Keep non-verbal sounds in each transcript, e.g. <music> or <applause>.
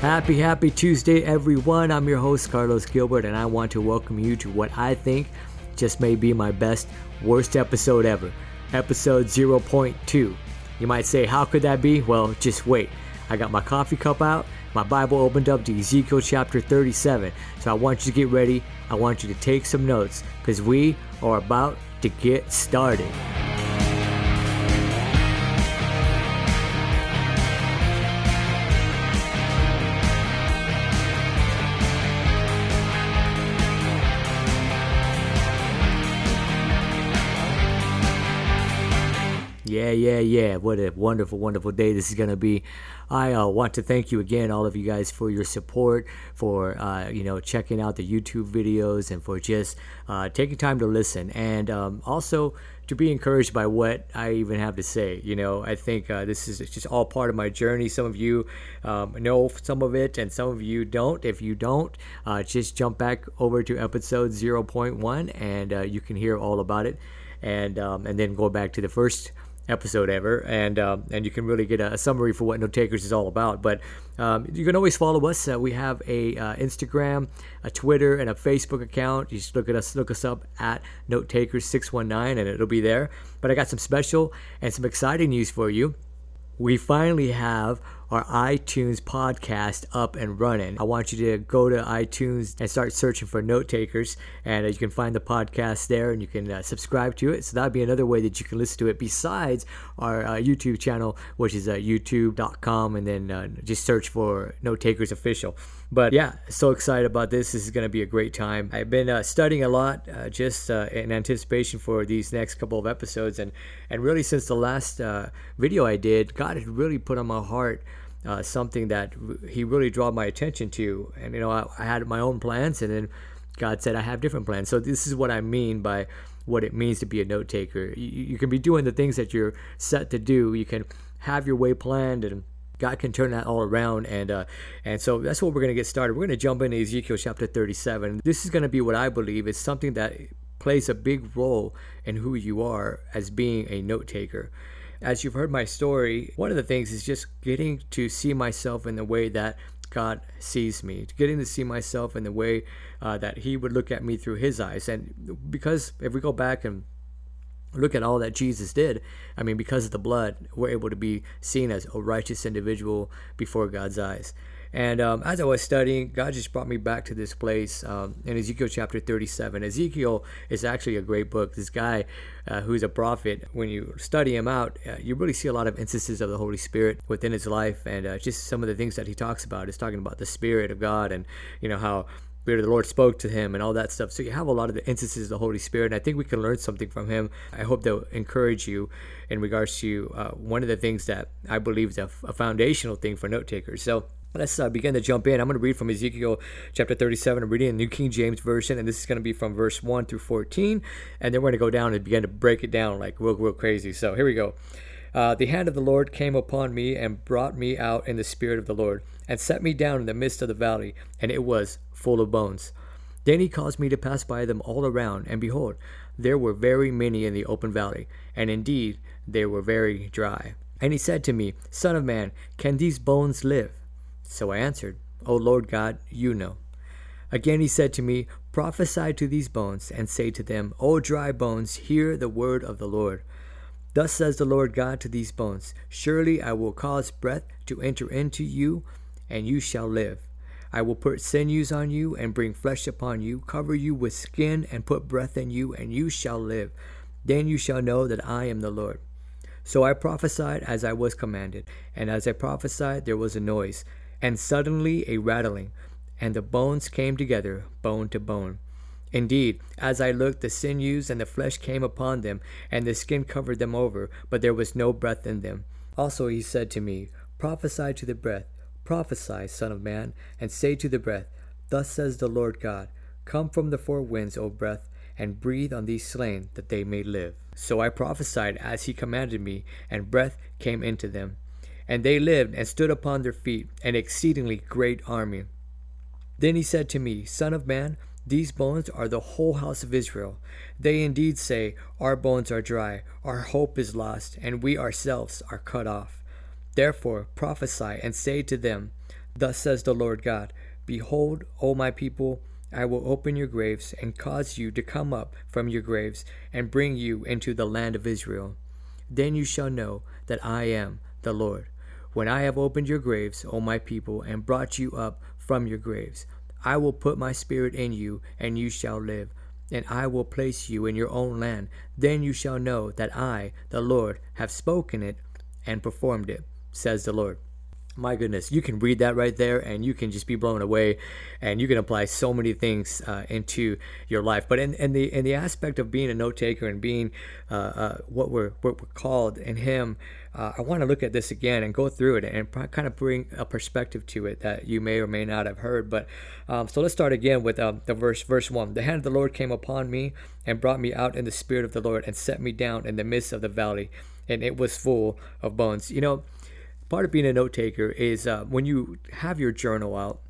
Happy, happy Tuesday, everyone. I'm your host, Carlos Gilbert, and I want to welcome you to what I think just may be my best, worst episode ever. Episode 0.2. You might say, how could that be? Well, just wait. I got my coffee cup out, my Bible opened up to Ezekiel chapter 37. So I want you to get ready. I want you to take some notes because we are about to get started. Yeah, yeah, yeah. What a wonderful, wonderful day this is going to be. I uh, want to thank you again, all of you guys, for your support, for, uh, you know, checking out the YouTube videos and for just uh, taking time to listen. And um, also to be encouraged by what I even have to say. You know, I think uh, this is just all part of my journey. Some of you um, know some of it, and some of you don't. If you don't, uh, just jump back over to episode 0.1 and uh, you can hear all about it. And, um, and then go back to the first episode ever, and um, and you can really get a, a, summary for what Note Takers is all about. But um, you can always follow us. Uh, we have a uh, Instagram, a Twitter, and a Facebook account. You just look at us, look us up at Note Takers six one nine, and it'll be there. But I got some special and some exciting news for you. We finally have our iTunes podcast up and running. I want you to go to iTunes and start searching for note takers, and uh, you can find the podcast there and you can uh, subscribe to it. So that'd be another way that you can listen to it besides our uh, YouTube channel, which is uh, youtube.com, and then uh, just search for Note Takers Official. But yeah, so excited about this. This is going to be a great time. I've been uh, studying a lot just in anticipation for these next couple of episodes, and, and really since the last video I did, God had really put on my heart uh, something that he really drew my attention to. And, you know, I, I, had my own plans, and then God said, I have different plans. So, this is what I mean by what it means to be a note taker. You, you can be doing the things that you're set to do, you can have your way planned, and God can turn that all around, and uh, and so that's what we're going to get started. We're going to jump into Ezekiel chapter 37. This is going to be what I believe is something that plays a big role in who you are as being a note taker as you've heard my story, one of the things is just getting to see myself in the way that God sees me, getting to see myself in the way uh, that He would look at me through His eyes. And because if we go back and look at all that Jesus did, I mean, because of the blood, we're able to be seen as a righteous individual before God's eyes. And um, as I was studying, God just brought me back to this place um, in Ezekiel chapter 37. Ezekiel is actually a great book. This guy uh, who's a prophet, when you study him out, uh, you really see a lot of instances of the Holy Spirit within his life. And uh, just some of the things that he talks about is talking about the Spirit of God and, you know, how Spirit of the Lord spoke to him and all that stuff. So you have a lot of the instances of the Holy Spirit, and I think we can learn something from him. I hope they'll encourage you in regards to uh, one of the things that I believe is a, a foundational thing for note takers. So Let's uh, begin to jump in. I'm going to read from Ezekiel chapter 37. I'm reading the New King James Version, and this is going to be from verse 1 through 14. And then we're going to go down and begin to break it down like real, real crazy. So here we go. Uh, the hand of the Lord came upon me and brought me out in the spirit of the Lord, and set me down in the midst of the valley, and it was full of bones. Then he caused me to pass by them all around, and behold, there were very many in the open valley, and indeed they were very dry. And he said to me, Son of man, can these bones live? So I answered, O Lord God, you know. Again he said to me, Prophesy to these bones, and say to them, O dry bones, hear the word of the Lord. Thus says the Lord God to these bones Surely I will cause breath to enter into you, and you shall live. I will put sinews on you, and bring flesh upon you, cover you with skin, and put breath in you, and you shall live. Then you shall know that I am the Lord. So I prophesied as I was commanded, and as I prophesied, there was a noise and suddenly a rattling, and the bones came together, bone to bone. Indeed, as I looked, the sinews and the flesh came upon them, and the skin covered them over, but there was no breath in them. Also he said to me, Prophesy to the breath, prophesy, Son of Man, and say to the breath, Thus says the Lord God, Come from the four winds, O breath, and breathe on these slain, that they may live. So I prophesied as he commanded me, and breath came into them. And they lived and stood upon their feet, an exceedingly great army. Then he said to me, Son of man, these bones are the whole house of Israel. They indeed say, Our bones are dry, our hope is lost, and we ourselves are cut off. Therefore prophesy and say to them, Thus says the Lord God Behold, O my people, I will open your graves and cause you to come up from your graves and bring you into the land of Israel. Then you shall know that I am the Lord. When I have opened your graves, O my people, and brought you up from your graves, I will put my spirit in you, and you shall live. And I will place you in your own land. Then you shall know that I, the Lord, have spoken it and performed it, says the Lord my goodness, you can read that right there and you can just be blown away and you can apply so many things uh, into your life. But in, in, the in the aspect of being a note taker and being uh, uh, what, we're, what we're called in Him, uh, I want to look at this again and go through it and kind of bring a perspective to it that you may or may not have heard. But um, so let's start again with um, the verse, verse 1. The hand of the Lord came upon me and brought me out in the spirit of the Lord and set me down in the midst of the valley, and it was full of bones. You know, part of being a note taker is uh, when you have your journal out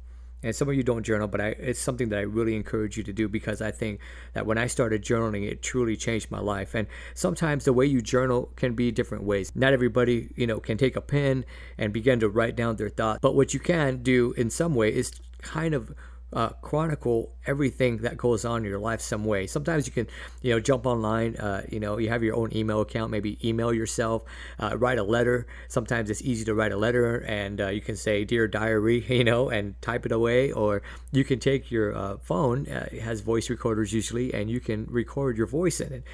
and some of you don't journal but I, it's something that i really encourage you to do because i think that when i started journaling it truly changed my life. And sometimes the way you journal can be different ways. Not everybody you know can take a pen and begin to write down their thoughts but what you can do in some way is kind of uh, chronicle everything that goes on in your life some way. Sometimes you can, you know, jump online. Uh, you know, you have your own email account. Maybe email yourself, uh, write a letter. Sometimes it's easy to write a letter, and uh, you can say "Dear Diary," <laughs> you know, and type it away. Or you can take your uh, phone. Uh, it has voice recorders usually, and you can record your voice in it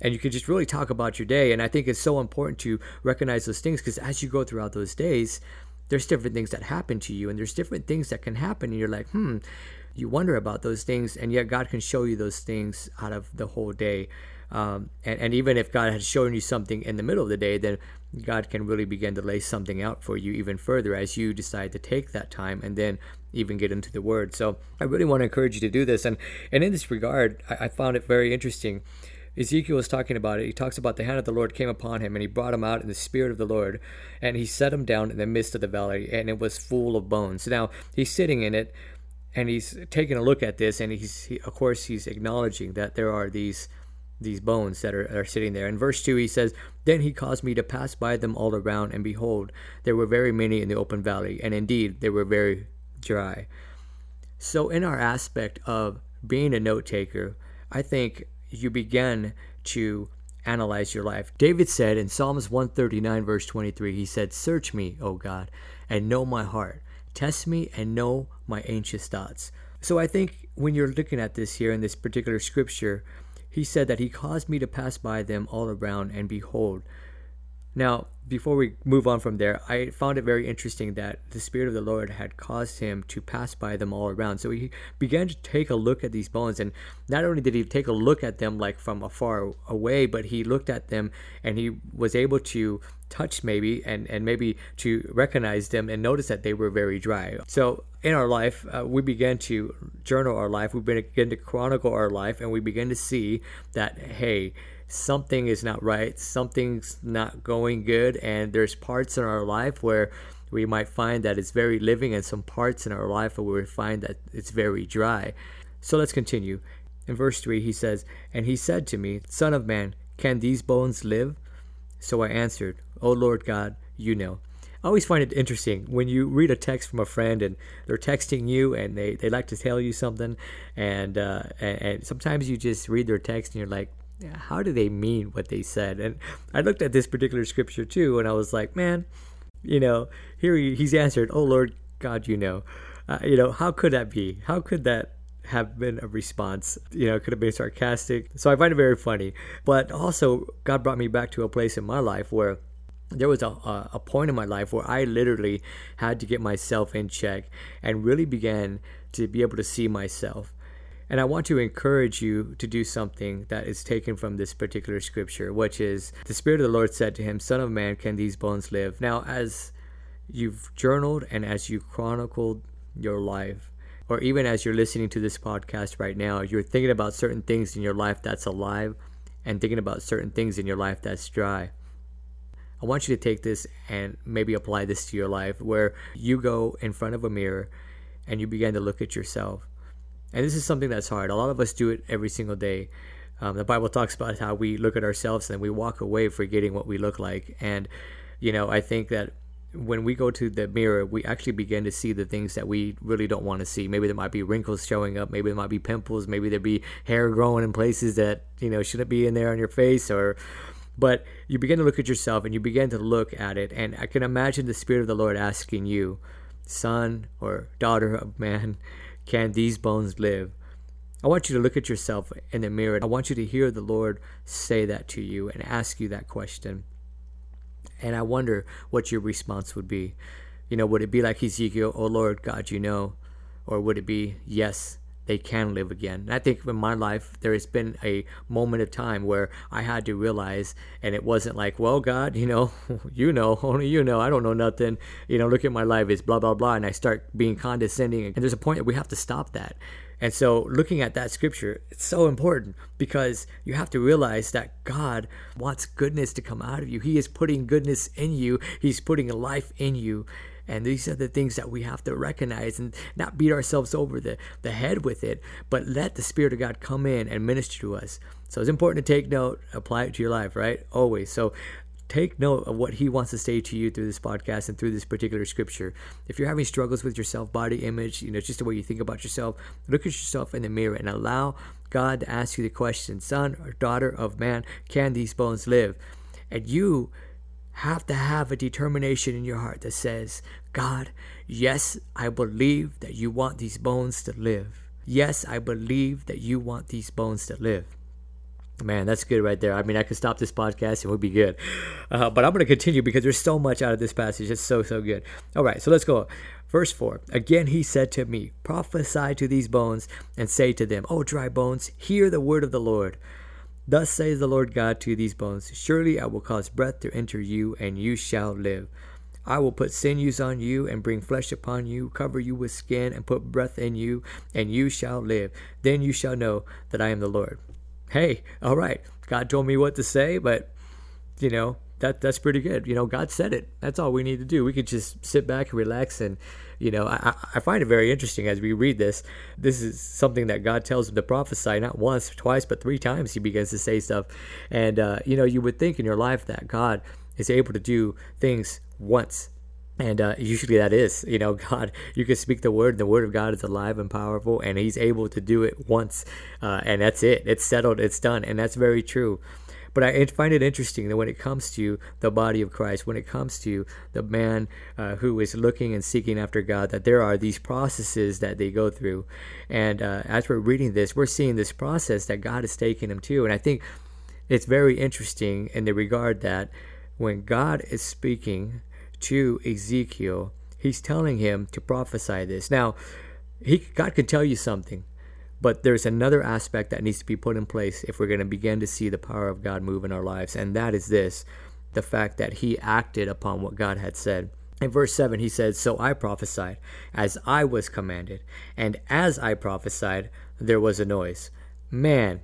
and you can just really talk about your day. And I think it's so important to recognize those things because as you go throughout those days, there's different things that happen to you and there's different things that can happen and you're like hmm you wonder about those things and yet god can show you those things out of the whole day. Um, and, and even if god has shown you something in the middle of the day then god can really begin to lay something out for you even further as you decide to take that time and then even get into the word. So i really want to encourage you to do this and and in this regard i, I found it very interesting Ezekiel is talking about it. He talks about the hand of the Lord came upon him, and he brought him out in the spirit of the Lord, and he set him down in the midst of the valley, and it was full of bones. Now he's sitting in it, and he's taking a look at this, and he's he, of course he's acknowledging that there are these these bones that are, are sitting there. In verse 2, he says, Then he caused me to pass by them all around, and behold, there were very many in the open valley, and indeed they were very dry. So, in our aspect of being a note taker, I think you begin to analyze your life. David said in Psalms 139, verse 23, he said, Search me, O God, and know my heart. Test me and know my anxious thoughts. So I think when you're looking at this here in this particular scripture, he said that he caused me to pass by them all around, and behold, now, before we move on from there, I found it very interesting that the Spirit of the Lord had caused him to pass by them all around. So he began to take a look at these bones, and not only did he take a look at them like from afar away, but he looked at them and he was able to touch maybe and, and maybe to recognize them and notice that they were very dry. So in our life, uh, we began to journal our life, we began to chronicle our life, and we began to see that, hey, something is not right, something's not going good, and there's parts in our life where we might find that it's very living, and some parts in our life where we find that it's very dry. So let's continue. In verse 3, he says, And he said to me, Son of man, can these bones live? So I answered, O Lord God, you know. I always find it interesting when you read a text from a friend and they're texting you and they, they like to tell you something and, uh, and, and sometimes you just read their text and you're like how do they mean what they said? And I looked at this particular scripture too, and I was like, man, you know, here he, he's answered, "Oh Lord God, you know, uh, you know, how could that be? How could that?" have been a response you know could have been sarcastic so i find it very funny but also god brought me back to a place in my life where there was a, a point in my life where I literally had to get myself in check and really began to be able to see myself and I want to encourage you to do something that is taken from this particular scripture, which is the Spirit of the Lord said to him, Son of man, can these bones live? Now, as you've journaled and as you chronicled your life, or even as you're listening to this podcast right now, you're thinking about certain things in your life that's alive and thinking about certain things in your life that's dry. I want you to take this and maybe apply this to your life where you go in front of a mirror and you begin to look at yourself and this is something that's hard. A lot of us do it every single day. Um, the Bible talks about how we look at ourselves and we walk away forgetting what we look like. And, you know, I think that when we go to the mirror, we actually begin to see the things that we really don't want to see. Maybe there might be wrinkles showing up, maybe there might be pimples, maybe there be hair growing in places that, you know, shouldn't be in there on your face or but you begin to look at yourself and you begin to look at it and I can imagine the spirit of the Lord asking you, son or daughter of man, can these bones live? I want you to look at yourself in the mirror. I want you to hear the Lord say that to you and ask you that question. And I wonder what your response would be. You know, would it be like Ezekiel, oh Lord God, you know? Or would it be, yes, they can live again? And I think in my life, there has been a moment of time where I had to realize, and it wasn't like, well, God, you know, <laughs> you know, only you know, I don't know nothing. You know, look at my life, it's blah, blah, blah. And I start being condescending. And there's a point that we have to stop that. And so, looking at that scripture, it's so important because you have to realize that God wants goodness to come out of you. He is putting goodness in you, He's putting life in you. And these are the things that we have to recognize and not beat ourselves over the, the head with it, but let the Spirit of God come in and minister to us. So it's important to take note, apply it to your life, right? Always. So take note of what he wants to say to you through this podcast and through this particular scripture. If you're having struggles with your self body image, you know, just the way you think about yourself, look at yourself in the mirror and allow God to ask you the question, son or daughter of man, can these bones live? And you have to have a determination in your heart that says, God, yes, I believe that you want these bones to live. Yes, I believe that you want these bones to live. Man, that's good right there. I mean, I could stop this podcast and we'd be good. Uh, but I'm going to continue because there's so much out of this passage. It's so, so good. All right, so let's go. Verse 4 Again he said to me, Prophesy to these bones and say to them, O dry bones, hear the word of the Lord. Thus says the Lord God to these bones Surely I will cause breath to enter you, and you shall live. I will put sinews on you and bring flesh upon you, cover you with skin, and put breath in you, and you shall live. Then you shall know that I am the Lord hey, all right, God told me what to say, but you know that that's pretty good. You know, God said it. That's all we need to do. We could just sit back and relax and. You know, I, I find it very interesting as we read this. This is something that God tells him to prophesy, not once, twice, but three times he begins to say stuff. And, uh, you know, you would think in your life that God is able to do things once and uh, usually that is, you know, <laughs> God, you can speak the word, the word of God is alive and powerful, and He's able to do it once, uh, and that's it. It's settled, it's done, and that's very true. But I find it interesting that when it comes to the body of Christ, when it comes to the man uh, who is looking and seeking after God, that there are these processes that they go through. And uh, as we're reading this, we're seeing this process that God is taking them to. And I think it's very interesting in the regard that when God is speaking, to Ezekiel, he's telling him to prophesy this. Now, he, God can tell you something, but there's another aspect that needs to be put in place if we're going to begin to see the power of God move in our lives, and that is this the fact that he acted upon what God had said. In verse 7, he says, So I prophesied as I was commanded, and as I prophesied, there was a noise. Man,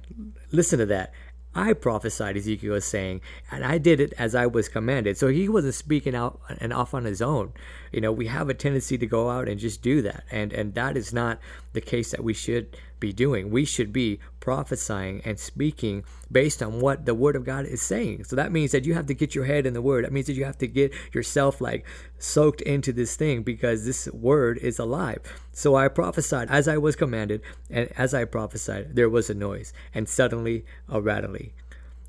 listen to that. I prophesied, Ezekiel was saying, and I did it as I was commanded. So he wasn't speaking out and off on his own. You know, we have a tendency to go out and just do that. And and that is not the case that we should be doing. We should be prophesying and speaking based on what the word of God is saying. So that means that you have to get your head in the word. That means that you have to get yourself like soaked into this thing because this word is alive. So I prophesied as I was commanded, and as I prophesied, there was a noise, and suddenly a rattling.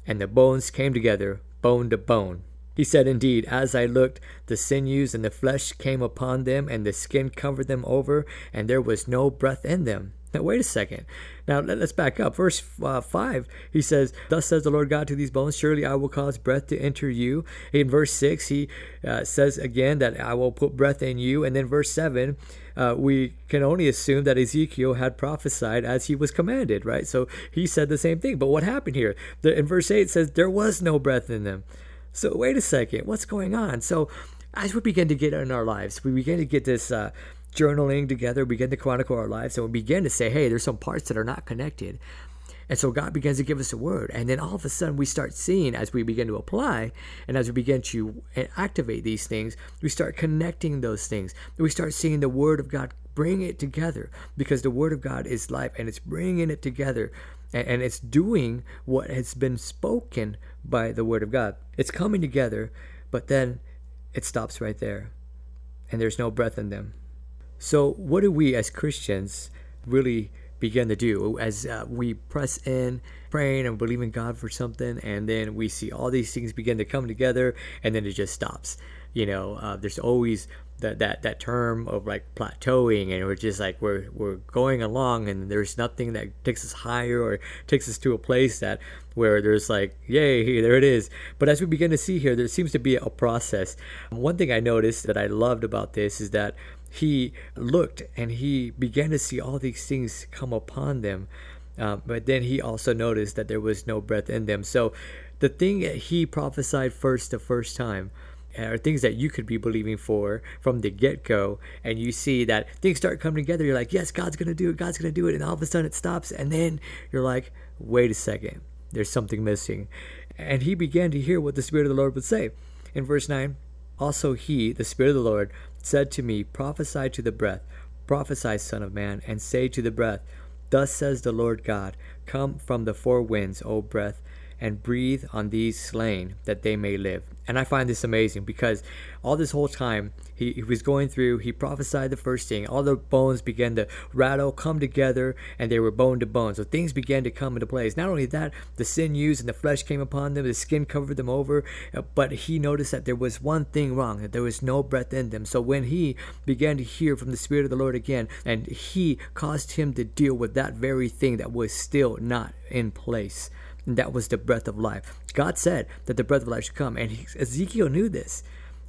And the bones came together, bone to bone. He said, Indeed, as I looked, the sinews and the flesh came upon them, and the skin covered them over, and there was no breath in them. Now, wait a second. Now, let's back up. Verse uh, 5, he says, Thus says the Lord God to these bones, Surely I will cause breath to enter you. In verse 6, he uh, says again that I will put breath in you. And then verse 7, uh, we can only assume that Ezekiel had prophesied as he was commanded, right? So he said the same thing. But what happened here? The, in verse 8, it says, There was no breath in them. So wait a second. What's going on? So as we begin to get in our lives, we begin to get this uh, journaling together, begin to chronicle our lives, and we begin to say, hey, there's some parts that are not connected. And so God begins to give us a word. And then all of a sudden, we start seeing as we begin to apply and as we begin to activate these things, we start connecting those things. We start seeing the word of God bring it together because the word of God is life and it's bringing it together and, it's doing what has been spoken by the word of God. It's coming together, but then it stops right there. And there's no breath in them. So, what do we as Christians really begin to do? As uh, we press in, praying and believing God for something, and then we see all these things begin to come together, and then it just stops. You know, uh, there's always that that that term of like plateauing and we're just like we're we're going along and there's nothing that takes us higher or takes us to a place that where there's like yay <laughs> there it is. But as we begin to see here there seems to be a process. One thing i noticed that i loved about this is that he looked and he began to see all these things come upon them um, but then he also noticed that there was no breath in them so the thing that he prophesied first the first time are things that you could be believing for from the get go, and you see that things start coming together, you're like, yes, God's gonna do it, God's gonna do it, and all of a sudden it stops, and then you're like, wait a second, there's something missing. And he began to hear what the Spirit of the Lord would say. In verse 9, also he, the Spirit of the Lord, said to me, Prophesy to the breath, prophesy, Son of Man, and say to the breath, Thus says the Lord God, Come from the four winds, O breath, and breathe on these slain that they may live. And I find this amazing because all this whole time he, he, was going through, he prophesied the first thing. All the bones began to rattle, come together, and they were bone to bone. So things began to come into place. Not only that, the sinews and the flesh came upon them, the skin covered them over, uh, but he noticed that there was one thing wrong, that there was no breath in them. So when he began to hear from the Spirit of the Lord again, and he caused him to deal with that very thing that was still not in place and that was the breath of life. God said that the breath of life should come, and he, Ezekiel knew this.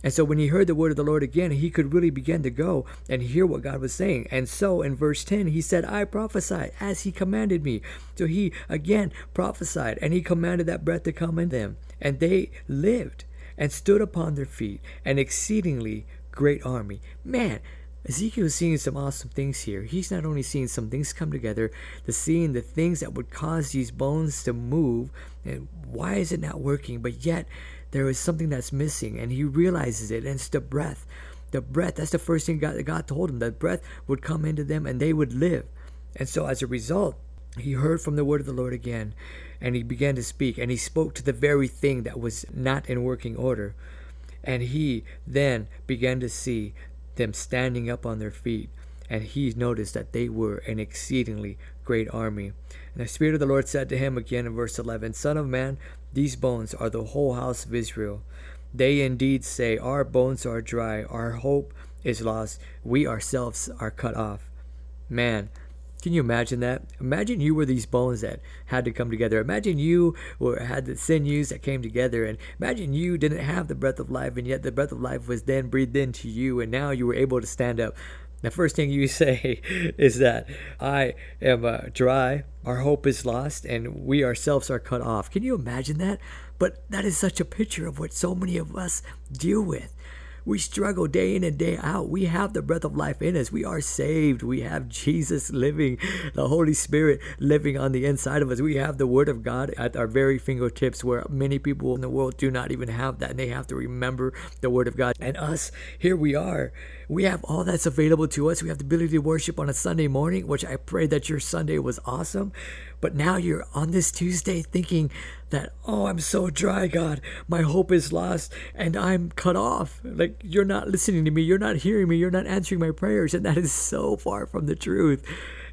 And so when he heard the word of the Lord again, he could really begin to go and hear what God was saying. And so in verse 10, he said, I prophesied as he commanded me. So he again prophesied and he commanded that breath to come in them. And they lived and stood upon their feet, an exceedingly great army. Man, Ezekiel is seeing some awesome things here. He's not only seeing some things come together, the seeing the things that would cause these bones to move, and why is it not working? But yet there is something that's missing, and he realizes it, and it's the breath. The breath, that's the first thing God, God told him. That breath would come into them and they would live. And so as a result, he heard from the word of the Lord again, and he began to speak, and he spoke to the very thing that was not in working order. And he then began to see them standing up on their feet, and he noticed that they were an exceedingly great army. And the Spirit of the Lord said to him again in verse 11 Son of man, these bones are the whole house of Israel. They indeed say, Our bones are dry, our hope is lost, we ourselves are cut off. Man, can you imagine that? Imagine you were these bones that had to come together. Imagine you were had the sinews that came together, and imagine you didn't have the breath of life, and yet the breath of life was then breathed into you, and now you were able to stand up. The first thing you <laughs> say is that I am uh, dry, our hope is lost, and we ourselves are cut off. Can you imagine that? But that is such a picture of what so many of us deal with. We struggle day in and day out. We have the breath of life in us. We are saved. We have Jesus living, the Holy Spirit living on the inside of us. We have the Word of God at our very fingertips, where many people in the world do not even have that, and they have to remember the Word of God. And us, here we are. We have all that's available to us. We have the ability to worship on a Sunday morning, which I pray that your Sunday was awesome. But now you're on this Tuesday thinking that, oh, I'm so dry, God. My hope is lost and I'm cut off. Like, you're not listening to me. You're not hearing me. You're not answering my prayers. And that is so far from the truth.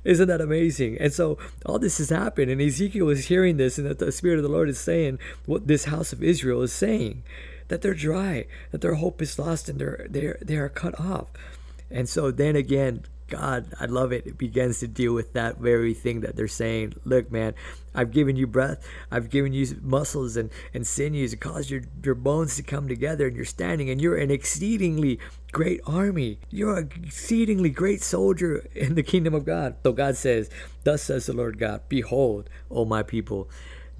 Isn't that amazing? And so all this has happened, and Ezekiel is hearing this, and that the Spirit of the Lord is saying what this house of Israel is saying that they're dry, that their hope is lost, and they're they're they are cut off. And so then again, God, I love it. It begins to deal with that very thing that they're saying. Look, man, I've given you breath. I've given you muscles and, and sinews to cause your, your bones to come together, and you're standing, and you're an exceedingly great army. You're an exceedingly great soldier in the kingdom of God. So God says, Thus says the Lord God, Behold, O my people,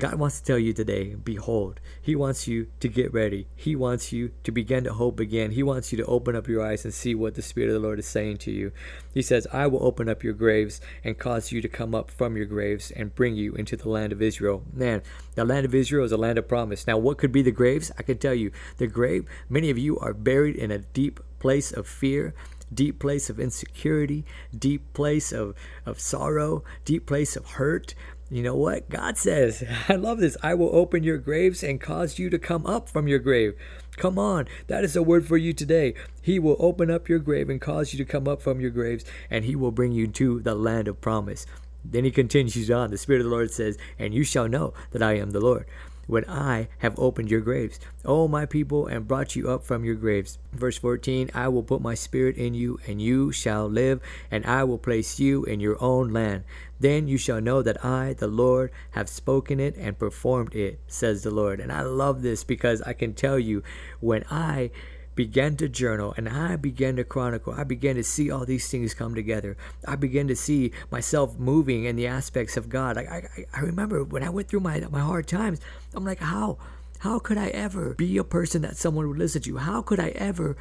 God wants to tell you today, behold, He wants you to get ready. He wants you to begin to hope again. He wants you to open up your eyes and see what the Spirit of the Lord is saying to you. He says, I will open up your graves and cause you to come up from your graves and bring you into the land of Israel. Man, the land of Israel is a land of promise. Now, what could be the graves? I can tell you, the grave, many of you are buried in a deep place of fear deep place of insecurity, deep place of, of sorrow, deep place of hurt. You know what? God says, <laughs> I love this. I will open your graves and cause you to come up from your grave. Come on, that is a word for you today. He will open up your grave and cause you to come up from your graves, and he will bring you to the land of promise. Then he continues on. The Spirit of the Lord says, And you shall know that I am the Lord when I have opened your graves, O my people, and brought you up from your graves. Verse 14 I will put my spirit in you, and you shall live, and I will place you in your own land. Then you shall know that I, the Lord, have spoken it and performed it, says the Lord. And I love this because I can tell you when I began to journal and I began to chronicle. I began to see all these things come together. I began to see myself moving in the aspects of God. I, I, I remember when I went through my, my hard times, I'm like, how? How could I ever be a person that someone would listen to? How could I ever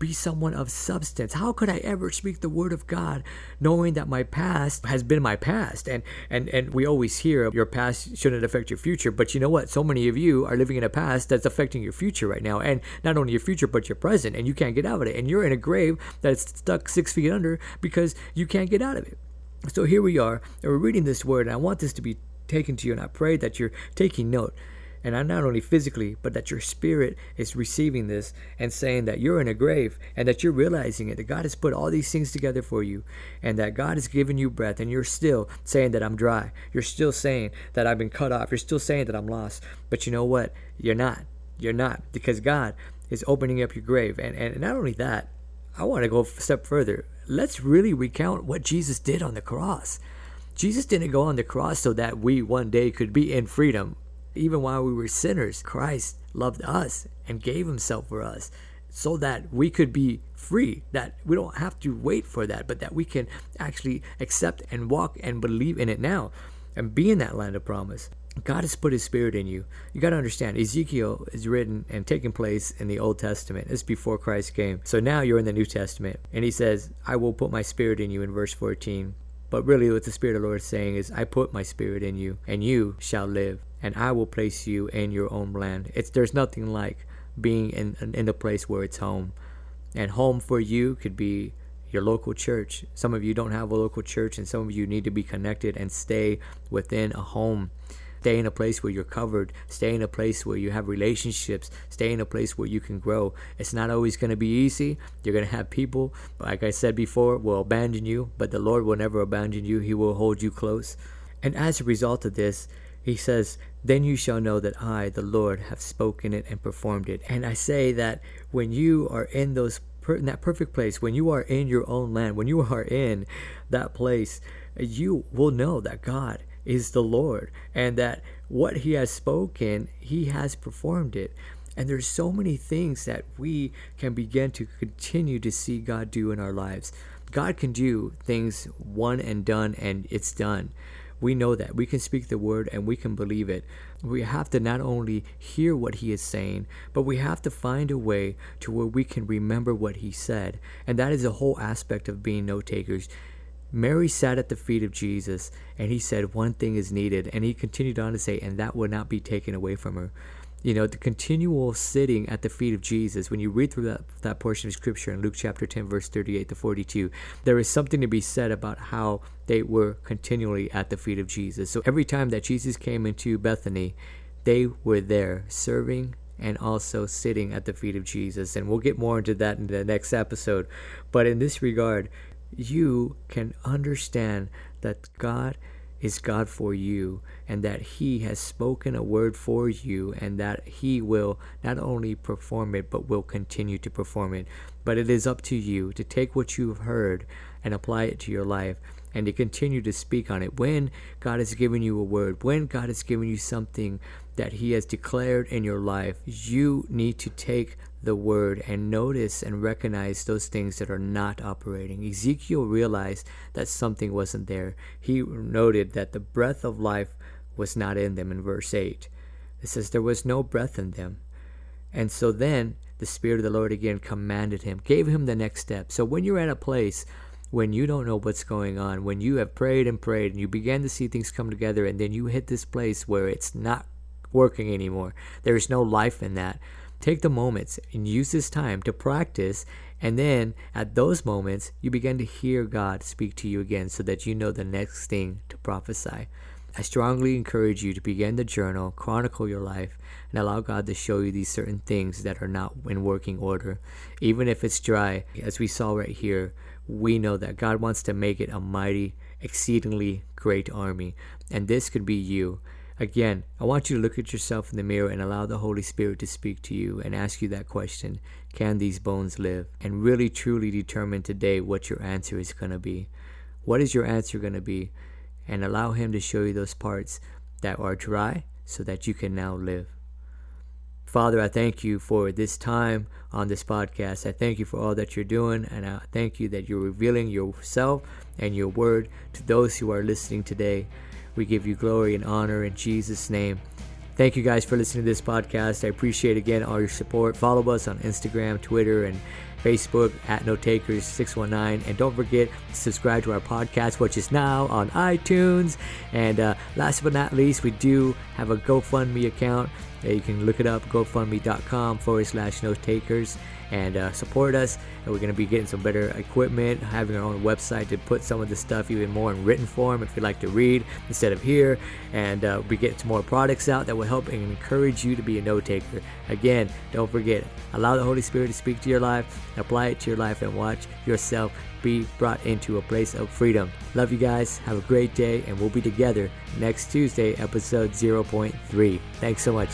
be someone of substance? How could I ever speak the word of God knowing that my past has been my past? And and and we always hear your past shouldn't affect your future, but you know what? So many of you are living in a past that's affecting your future right now. And not only your future, but your present, and you can't get out of it. And you're in a grave that's stuck six feet under because you can't get out of it. So here we are, and we're reading this word, and I want this to be taken to you, and I pray that you're taking note and I'm not only physically, but that your spirit is receiving this and saying that you're in a grave and that you're realizing it, that God has put all these things together for you and that God has given you breath and you're still saying that I'm dry. You're still saying that I've been cut off. You're still saying that I'm lost. But you know what? You're not. You're not because God is opening up your grave. And, and not only that, I want to go a step further. Let's really recount what Jesus did on the cross. Jesus didn't go on the cross so that we one day could be in freedom even while we were sinners, Christ loved us and gave himself for us so that we could be free, that we don't have to wait for that, but that we can actually accept and walk and believe in it now and be in that land of promise. God has put his spirit in you. You got to understand, Ezekiel is written and taking place in the Old Testament. It's before Christ came. So now you're in the New Testament. And he says, I will put my spirit in you in verse 14. But really, what the Spirit of the Lord is saying is, I put my spirit in you, and you shall live and I will place you in your own land. It's there's nothing like being in in a place where it's home, and home for you could be your local church. Some of you don't have a local church, and some of you need to be connected and stay within a home. Stay in a place where you're covered. Stay in a place where you have relationships. Stay in a place where you can grow. It's not always going to be easy. You're going to have people, like I said before, will abandon you, but the Lord will never abandon you. He will hold you close. And as a result of this, he says, Then you shall know that I, the Lord, have spoken it and performed it. And I say that when you are in those in that perfect place, when you are in your own land, when you are in that place, you will know that God is the Lord and that what He has spoken, He has performed it. And there's so many things that we can begin to continue to see God do in our lives. God can do things one and done, and it's done. We know that. We can speak the word and we can believe it. We have to not only hear what he is saying, but we have to find a way to where we can remember what he said. And that is a whole aspect of being note takers. Mary sat at the feet of Jesus and he said, One thing is needed. And he continued on to say, And that would not be taken away from her you know, the continual sitting at the feet of Jesus, when you read through that, that portion of scripture in Luke chapter 10, verse 38 to 42, there is something to be said about how they were continually at the feet of Jesus. So every time that Jesus came into Bethany, they were there serving and also sitting at the feet of Jesus. And we'll get more into that in the next episode. But in this regard, you can understand that God is God for you, and that He has spoken a word for you, and that He will not only perform it, but will continue to perform it. But it is up to you to take what you've heard and apply it to your life and to continue to speak on it. When God has given you a word, when God has given you something that He has declared in your life, you need to take the word and notice and recognize those things that are not operating. Ezekiel realized that something wasn't there. He noted that the breath of life was not in them in verse 8. It says, There was no breath in them. And so then the Spirit of the Lord again commanded him, gave him the next step. So when you're at a place when you don't know what's going on, when you have prayed and prayed and you begin to see things come together, and then you hit this place where it's not working anymore, there is no life in that Take the moments and use this time to practice. And then at those moments, you begin to hear God speak to you again so that you know the next thing to prophesy. I strongly encourage you to begin the journal, chronicle your life, and allow God to show you these certain things that are not in working order. Even if it's dry, as we saw right here, we know that God wants to make it a mighty, exceedingly great army. And this could be you. Again, I want you to look at yourself in the mirror and allow the Holy Spirit to speak to you and ask you that question Can these bones live? And really, truly determine today what your answer is going to be. What is your answer going to be? And allow Him to show you those parts that are dry so that you can now live. Father, I thank you for this time on this podcast. I thank you for all that you're doing, and I thank you that you're revealing yourself and your word to those who are listening today. We give you glory and honor in Jesus' name. Thank you guys for listening to this podcast. I appreciate again all your support. Follow us on Instagram, Twitter, and Facebook at Note Takers 619. And don't forget to subscribe to our podcast, which is now on iTunes. And uh, last but not least, we do have a GoFundMe account. You can look it up, gofundme.com forward slash Note Takers and uh, support us. And we're going to be getting some better equipment, having our own website to put some of the stuff even more in written form if you'd like to read instead of here. And uh, we get some more products out that will help and encourage you to be a note taker. Again, don't forget, allow the Holy Spirit to speak to your life, apply it to your life, and watch yourself be brought into a place of freedom. Love you guys. Have a great day, and we'll be together next Tuesday, episode 0.3. Thanks so much.